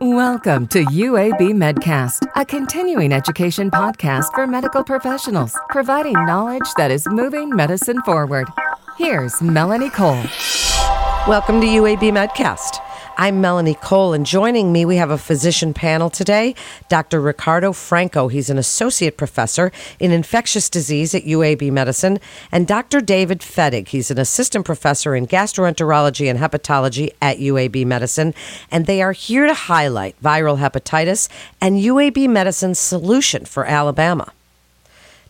Welcome to UAB Medcast, a continuing education podcast for medical professionals, providing knowledge that is moving medicine forward. Here's Melanie Cole. Welcome to UAB Medcast. I'm Melanie Cole, and joining me, we have a physician panel today. Dr. Ricardo Franco, he's an associate professor in infectious disease at UAB Medicine, and Dr. David Fettig, he's an assistant professor in gastroenterology and hepatology at UAB Medicine, and they are here to highlight viral hepatitis and UAB Medicine's solution for Alabama.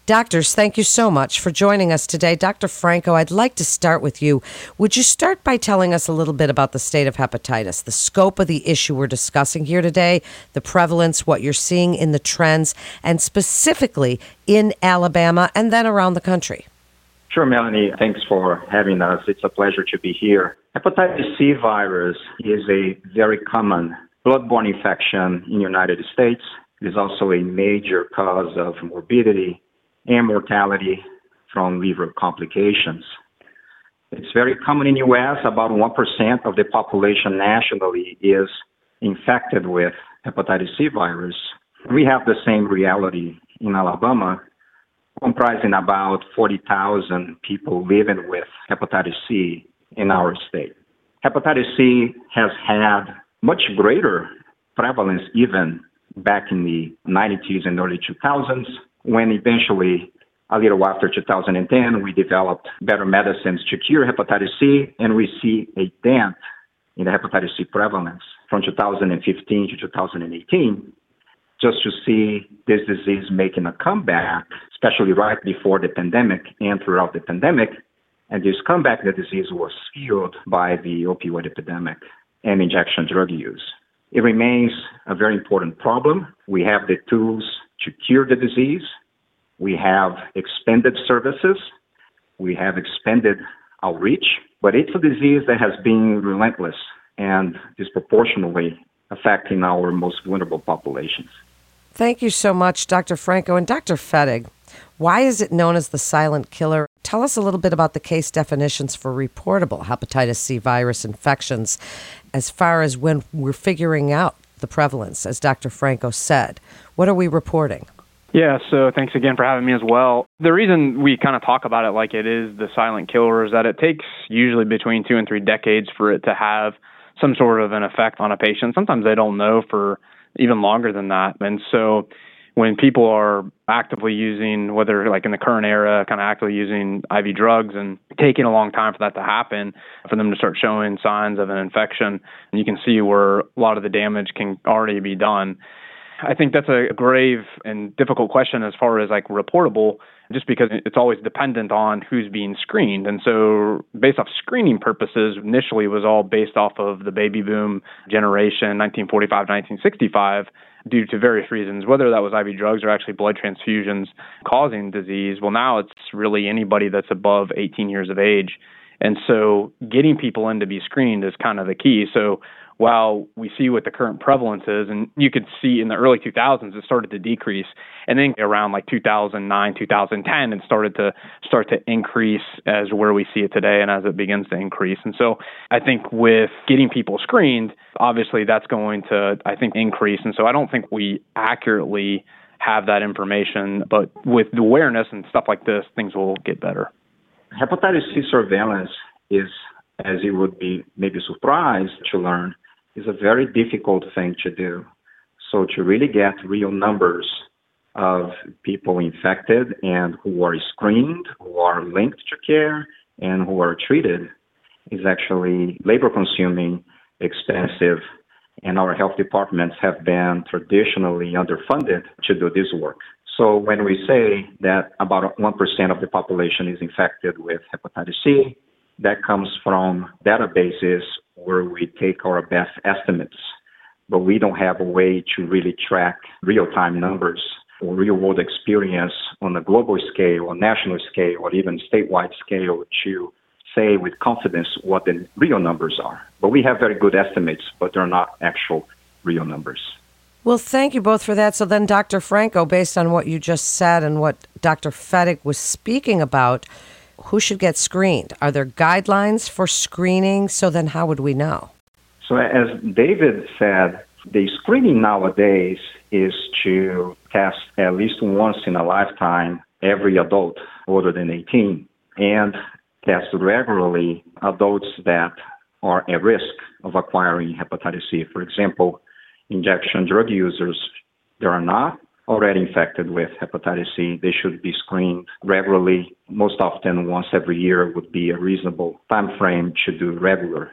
Doctors, thank you so much for joining us today. Dr. Franco, I'd like to start with you. Would you start by telling us a little bit about the state of hepatitis, the scope of the issue we're discussing here today, the prevalence, what you're seeing in the trends, and specifically in Alabama and then around the country? Sure, Melanie. Thanks for having us. It's a pleasure to be here. Hepatitis C virus is a very common bloodborne infection in the United States. It is also a major cause of morbidity and mortality from liver complications. It's very common in the U.S. About 1% of the population nationally is infected with hepatitis C virus. We have the same reality in Alabama, comprising about 40,000 people living with hepatitis C in our state. Hepatitis C has had much greater prevalence even back in the 90s and early 2000s when eventually, a little after 2010, we developed better medicines to cure hepatitis C, and we see a dent in the hepatitis C prevalence from 2015 to 2018, just to see this disease making a comeback, especially right before the pandemic and throughout the pandemic. And this comeback, the disease was fueled by the opioid epidemic and injection drug use. It remains a very important problem. We have the tools to cure the disease. We have expanded services. We have expanded outreach, but it's a disease that has been relentless and disproportionately affecting our most vulnerable populations. Thank you so much, Dr. Franco and Dr. Fettig. Why is it known as the silent killer? Tell us a little bit about the case definitions for reportable hepatitis C virus infections as far as when we're figuring out the prevalence, as Dr. Franco said. What are we reporting? Yeah, so thanks again for having me as well. The reason we kind of talk about it like it is the silent killer is that it takes usually between two and three decades for it to have some sort of an effect on a patient. Sometimes they don't know for even longer than that. And so when people are actively using, whether like in the current era, kind of actively using IV drugs and taking a long time for that to happen, for them to start showing signs of an infection, you can see where a lot of the damage can already be done. I think that's a grave and difficult question as far as like reportable, just because it's always dependent on who's being screened. And so, based off screening purposes, initially was all based off of the baby boom generation, 1945 to 1965 due to various reasons, whether that was IV drugs or actually blood transfusions causing disease. Well, now it's really anybody that's above 18 years of age. And so getting people in to be screened is kind of the key. So while we see what the current prevalence is, and you could see in the early 2000s it started to decrease, and then around like 2009, 2010, it started to start to increase as where we see it today, and as it begins to increase. And so I think with getting people screened, obviously that's going to I think increase, and so I don't think we accurately have that information, but with awareness and stuff like this, things will get better. Hepatitis C surveillance is, as you would be maybe surprised to learn, is a very difficult thing to do. So to really get real numbers of people infected and who are screened, who are linked to care, and who are treated is actually labor consuming, expensive, and our health departments have been traditionally underfunded to do this work. So when we say that about 1% of the population is infected with hepatitis C, that comes from databases where we take our best estimates, but we don't have a way to really track real time numbers or real world experience on a global scale, or national scale, or even statewide scale to say with confidence what the real numbers are. But we have very good estimates, but they're not actual real numbers. Well, thank you both for that. So, then, Dr. Franco, based on what you just said and what Dr. Fettig was speaking about, who should get screened? Are there guidelines for screening? So then how would we know? So as David said, The screening nowadays is to test at least once in a lifetime every adult older than 18 and test regularly adults that are at risk of acquiring hepatitis C. For example, injection drug users that are not already infected with hepatitis C, they should be screened regularly. Most often, once every year would be a reasonable time frame to do regular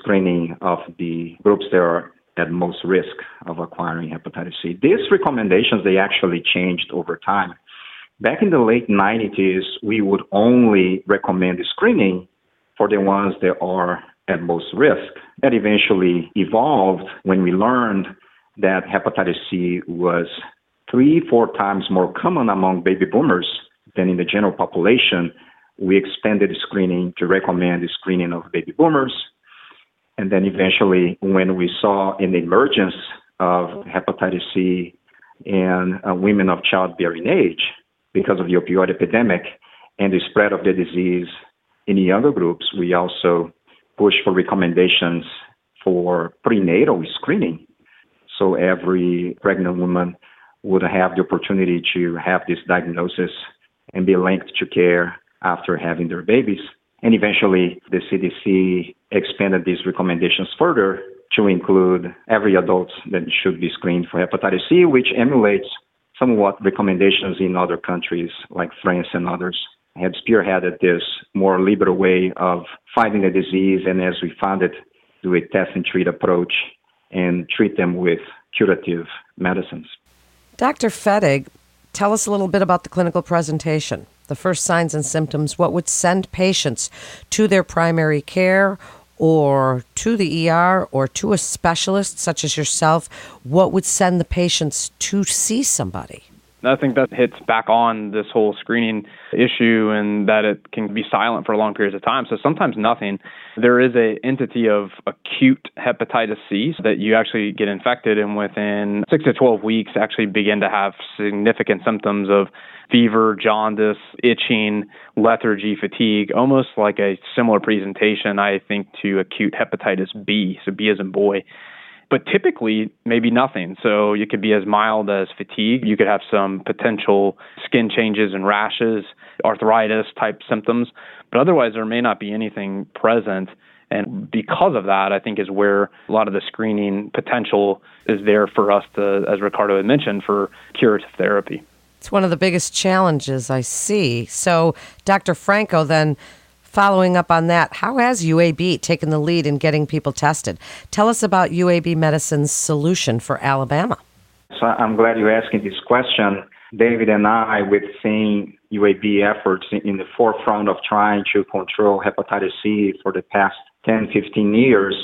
screening of the groups that are at most risk of acquiring hepatitis C. These recommendations, they actually changed over time. Back in the late 90s, we would only recommend screening for the ones that are at most risk. That eventually evolved when we learned that hepatitis C was three, four times more common among baby boomers than in the general population. We expanded screening to recommend the screening of baby boomers. And then eventually, when we saw an emergence of hepatitis C in uh, women of childbearing age because of the opioid epidemic and the spread of the disease in younger groups, we also pushed for recommendations for prenatal screening. So every pregnant woman would have the opportunity to have this diagnosis and be linked to care after having their babies. And eventually, the CDC expanded these recommendations further to include every adult that should be screened for hepatitis C, which emulates somewhat recommendations in other countries like France and others had spearheaded this more liberal way of fighting the disease, and as we found it, do a test and treat approach and treat them with curative medicines. Dr. Fettig, tell us a little bit about the clinical presentation. The first signs and symptoms, what would send patients to their primary care or to the ER or to a specialist such as yourself? What would send the patients to see somebody? I think that hits back on this whole screening issue and that it can be silent for long periods of time. So sometimes nothing. There is a entity of acute hepatitis C that you actually get infected and within six to 12 weeks actually begin to have significant symptoms of fever, jaundice, itching, lethargy, fatigue, almost like a similar presentation, I think, to acute hepatitis B. So B as in boy but typically maybe nothing. So you could be as mild as fatigue. You could have some potential skin changes and rashes, arthritis type symptoms, but otherwise there may not be anything present. And because of that, I think is where a lot of the screening potential is there for us to, as Ricardo had mentioned, for curative therapy. It's one of the biggest challenges I see. So, Dr. Franco, then Following up on that, how has UAB taken the lead in getting people tested? Tell us about UAB Medicine's solution for Alabama. So I'm glad you're asking this question. David and I, with seeing UAB efforts in the forefront of trying to control hepatitis C for the past 10, 15 years.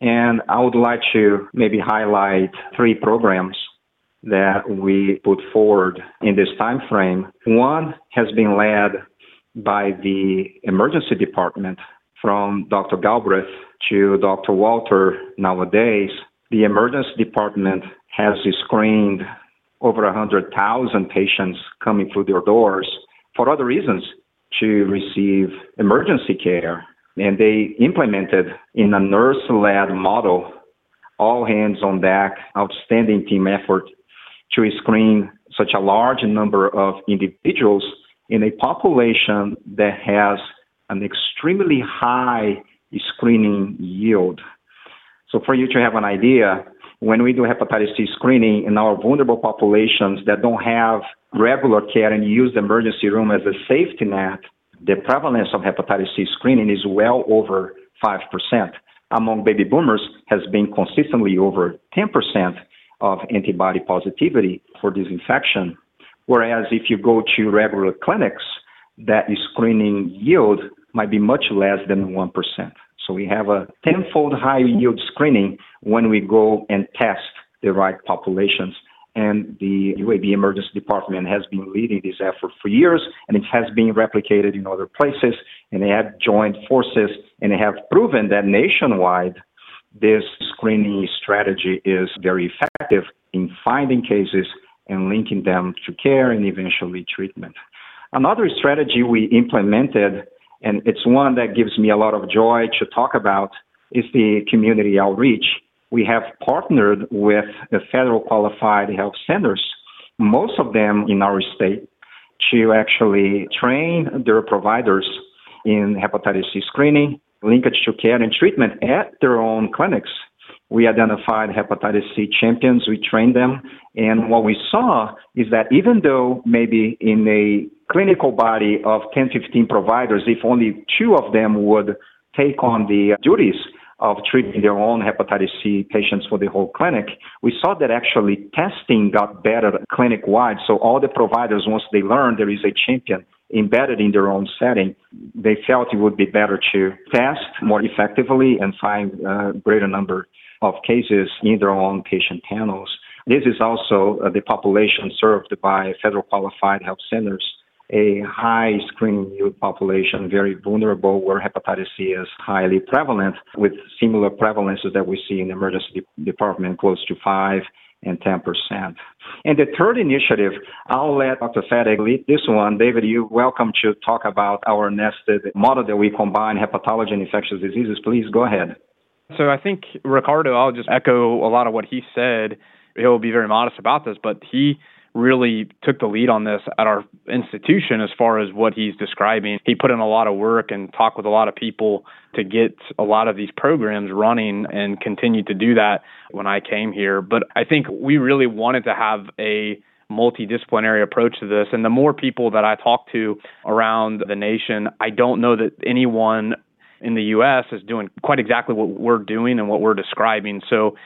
And I would like to maybe highlight three programs that we put forward in this time frame. One has been led by the emergency department from Dr. Galbraith to Dr. Walter nowadays, the emergency department has screened over 100,000 patients coming through their doors for other reasons to receive emergency care. And they implemented in a nurse led model, all hands on deck, outstanding team effort to screen such a large number of individuals in a population that has an extremely high screening yield. So, for you to have an idea, when we do hepatitis C screening in our vulnerable populations that don't have regular care and use the emergency room as a safety net, the prevalence of hepatitis C screening is well over 5%. Among baby boomers has been consistently over 10% of antibody positivity for this infection. Whereas if you go to regular clinics, that screening yield might be much less than 1%. So we have a tenfold higher yield screening when we go and test the right populations. And the UAB Emergency Department has been leading this effort for years, and it has been replicated in other places. And they have joined forces and they have proven that nationwide, this screening strategy is very effective in finding cases and linking them to care and eventually treatment. Another strategy we implemented, and it's one that gives me a lot of joy to talk about, is the community outreach. we have partnered with the federal qualified health centers, most of them in our state, to actually train their providers in hepatitis C screening, linkage to care and treatment at their own clinics. We identified hepatitis C champions, we trained them, and what we saw is that even though maybe in a clinical body of 10, 15 providers, if only two of them would take on the duties of treating their own hepatitis C patients for the whole clinic, we saw that actually testing got better clinic wide. So all the providers, once they learned there is a champion embedded in their own setting, they felt it would be better to test more effectively and find a greater number of cases in their own patient panels. This is also uh, the population served by federal qualified health centers a high screening youth population, very vulnerable, where hepatitis C is highly prevalent, with similar prevalences that we see in the emergency department, close to 5 and 10%. And the third initiative, I'll let Dr. Lead this one. David, you're welcome to talk about our nested model that we combine hepatology and infectious diseases. Please go ahead. So I think Ricardo, I'll just echo a lot of what he said. He'll be very modest about this, but he really took the lead on this at our institution as far as what he's describing. He put in a lot of work and talked with a lot of people to get a lot of these programs running and continued to do that when I came here. But I think we really wanted to have a multidisciplinary approach to this. And the more people that I talk to around the nation, I don't know that anyone in the US is doing quite exactly what we're doing and what we're describing. So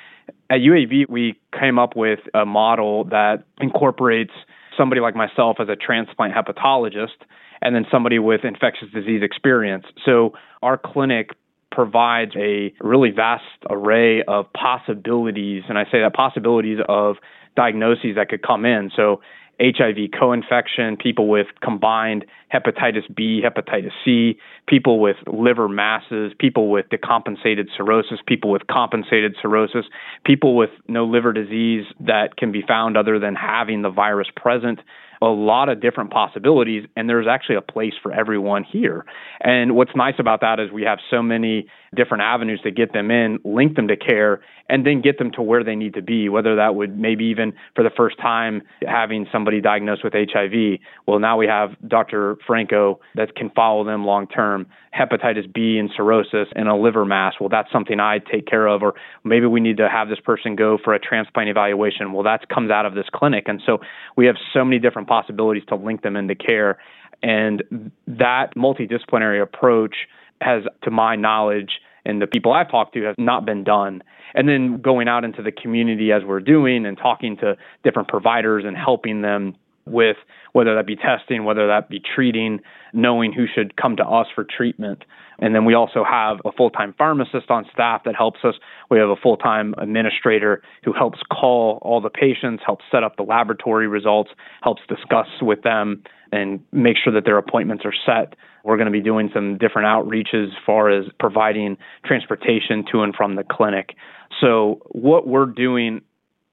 at UAB, we came up with a model that incorporates somebody like myself as a transplant hepatologist and then somebody with infectious disease experience. So our clinic provides a really vast array of possibilities, and I say that possibilities of diagnoses that could come in. So HIV co-infection, people with combined hepatitis B, hepatitis C, people with liver masses, people with decompensated cirrhosis, people with compensated cirrhosis, people with no liver disease that can be found other than having the virus present a lot of different possibilities, and there's actually a place for everyone here. And what's nice about that is we have so many different avenues to get them in, link them to care, and then get them to where they need to be, whether that would maybe even for the first time having somebody diagnosed with HIV. Well, now we have Dr. Franco that can follow them long term, hepatitis B and cirrhosis and a liver mass. Well, that's something I take care of, or maybe we need to have this person go for a transplant evaluation. Well, that comes out of this clinic. And so we have so many different possibilities to link them into care. And that multidisciplinary approach has, to my knowledge, and the people I've talked to, has not been done. And then going out into the community as we're doing and talking to different providers and helping them with whether that be testing, whether that be treating, knowing who should come to us for treatment. And then we also have a full time pharmacist on staff that helps us. We have a full time administrator who helps call all the patients, helps set up the laboratory results, helps discuss with them, and make sure that their appointments are set. We're going to be doing some different outreaches as far as providing transportation to and from the clinic. So, what we're doing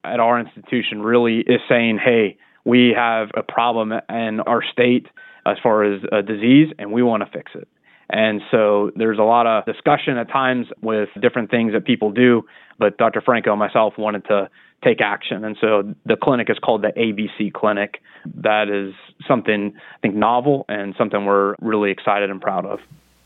at our institution really is saying, hey, we have a problem in our state as far as a disease, and we want to fix it. And so there's a lot of discussion at times with different things that people do, but Dr. Franco and myself wanted to take action. And so the clinic is called the ABC Clinic. That is something I think novel and something we're really excited and proud of.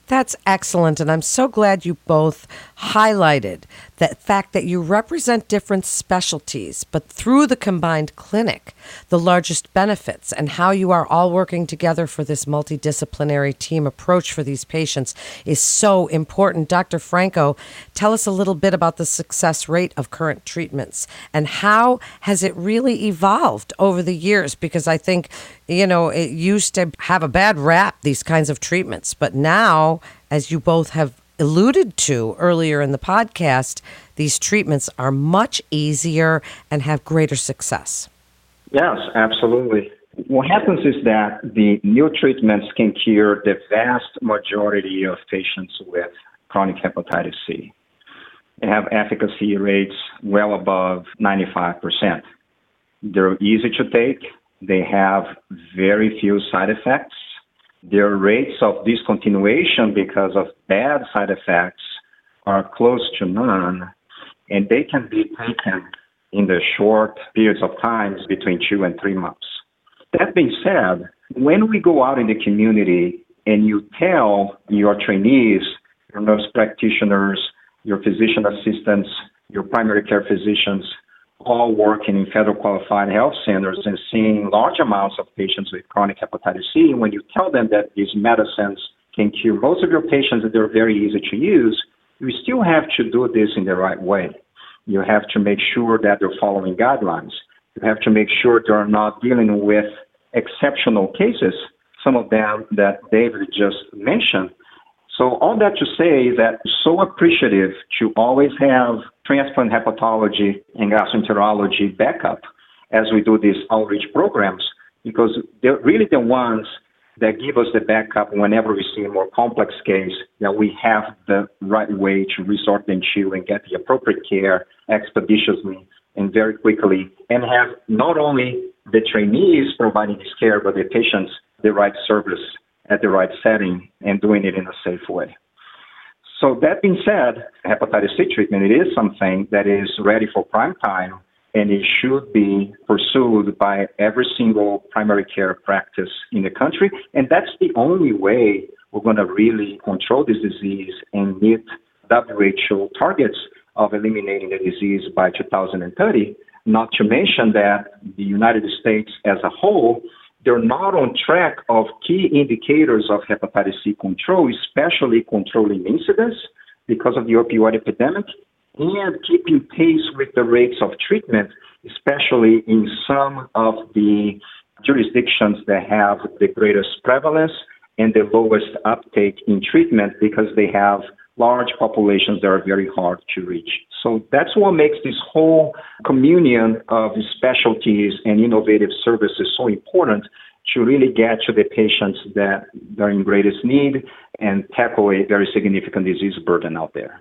That's excellent. And I'm so glad you both highlighted the fact that you represent different specialties, but through the combined clinic, the largest benefits and how you are all working together for this multidisciplinary team approach for these patients is so important. Dr. Franco, tell us a little bit about the success rate of current treatments and how has it really evolved over the years? Because I think, you know, it used to have a bad rap, these kinds of treatments, but now, as you both have alluded to earlier in the podcast, these treatments are much easier and have greater success. Yes, absolutely. What happens is that the new treatments can cure the vast majority of patients with chronic hepatitis C. They have efficacy rates well above 95%. They're easy to take, they have very few side effects, their rates of discontinuation because of bad side effects are close to none. and they can be taken in the short periods of times between two and three months. That being said, when we go out in the community and you tell your trainees, your nurse practitioners, your physician assistants, your primary care physicians, all working in federal qualified health centers and seeing large amounts of patients with chronic hepatitis C, when you tell them that these medicines can cure most of your patients and they're very easy to use, you still have to do this in the right way. You have to make sure that they're following guidelines. You have to make sure they're not dealing with exceptional cases, some of them that David just mentioned. So all that to say that so appreciative to always have transplant hepatology and gastroenterology backup as we do these outreach programs because they're really the ones that give us the backup whenever we see a more complex case that we have the right way to resort them to and get the appropriate care expeditiously and very quickly and have not only the trainees providing this care but the patients the right service at the right setting and doing it in a safe way. So that being said, hepatitis C treatment it is something that is ready for prime time and it should be pursued by every single primary care practice in the country. And that's the only way we're going to really control this disease and meet WHO targets of eliminating the disease by 2030. Not to mention that the United States as a whole, they're not on track of key indicators of hepatitis C control, especially controlling incidence because of the opioid epidemic and keeping pace with the rates of treatment, especially in some of the jurisdictions that have the greatest prevalence and the lowest uptake in treatment because they have large populations that are very hard to reach. So that's what makes this whole communion of specialties and innovative services so important to really get to the patients that are in greatest need and tackle a very significant disease burden out there.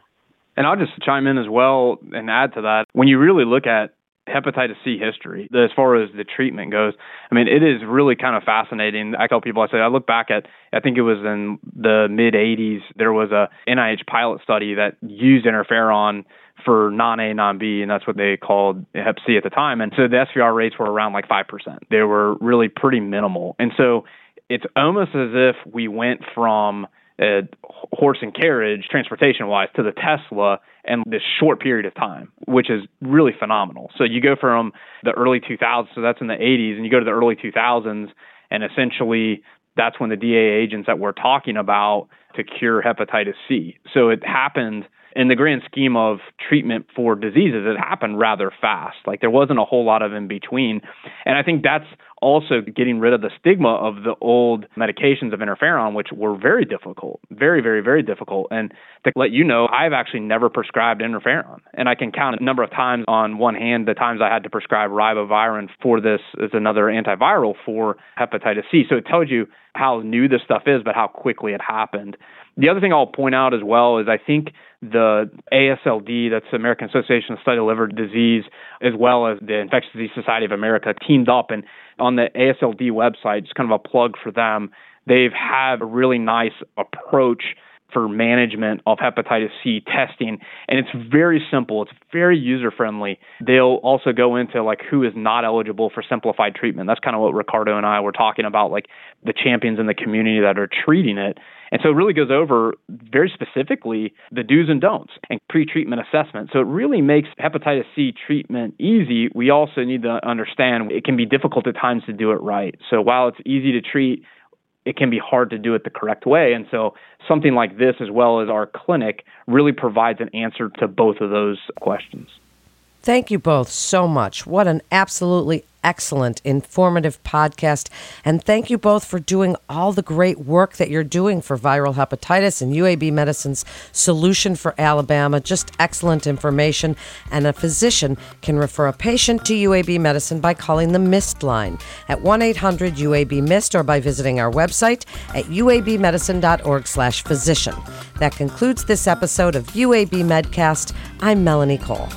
And I'll just chime in as well and add to that. When you really look at hepatitis C history, as far as the treatment goes, I mean, it is really kind of fascinating. I tell people, I say, I look back at, I think it was in the mid 80s, there was a NIH pilot study that used interferon for non A, non B, and that's what they called Hep C at the time. And so the SVR rates were around like 5%. They were really pretty minimal. And so it's almost as if we went from a horse and carriage transportation wise to the Tesla in this short period of time, which is really phenomenal. So you go from the early 2000s, so that's in the 80s, and you go to the early 2000s, and essentially that's when the DA agents that we're talking about to cure hepatitis C. So it happened in the grand scheme of treatment for diseases, it happened rather fast. Like there wasn't a whole lot of in between. And I think that's also getting rid of the stigma of the old medications of interferon, which were very difficult, very, very, very difficult. And to let you know, I've actually never prescribed interferon. And I can count a number of times on one hand the times I had to prescribe ribavirin for this as another antiviral for hepatitis C. So it tells you how new this stuff is, but how quickly it happened. The other thing I'll point out as well is I think the ASLD, that's American Association of Study of Liver Disease, as well as the Infectious Disease Society of America, teamed up. And on the ASLD website, just kind of a plug for them, they've had a really nice approach for management of hepatitis C testing. And it's very simple, it's very user friendly. They'll also go into like who is not eligible for simplified treatment. That's kind of what Ricardo and I were talking about, like the champions in the community that are treating it. And so it really goes over very specifically the do's and don'ts and pre-treatment assessment. So it really makes hepatitis C treatment easy. We also need to understand it can be difficult at times to do it right. So while it's easy to treat, it can be hard to do it the correct way. And so something like this, as well as our clinic, really provides an answer to both of those questions. Thank you both so much. What an absolutely excellent, informative podcast. And thank you both for doing all the great work that you're doing for viral hepatitis and UAB Medicine's solution for Alabama. Just excellent information. And a physician can refer a patient to UAB Medicine by calling the MIST line at 1 800 UAB MIST or by visiting our website at uabmedicine.org slash physician. That concludes this episode of UAB Medcast. I'm Melanie Cole.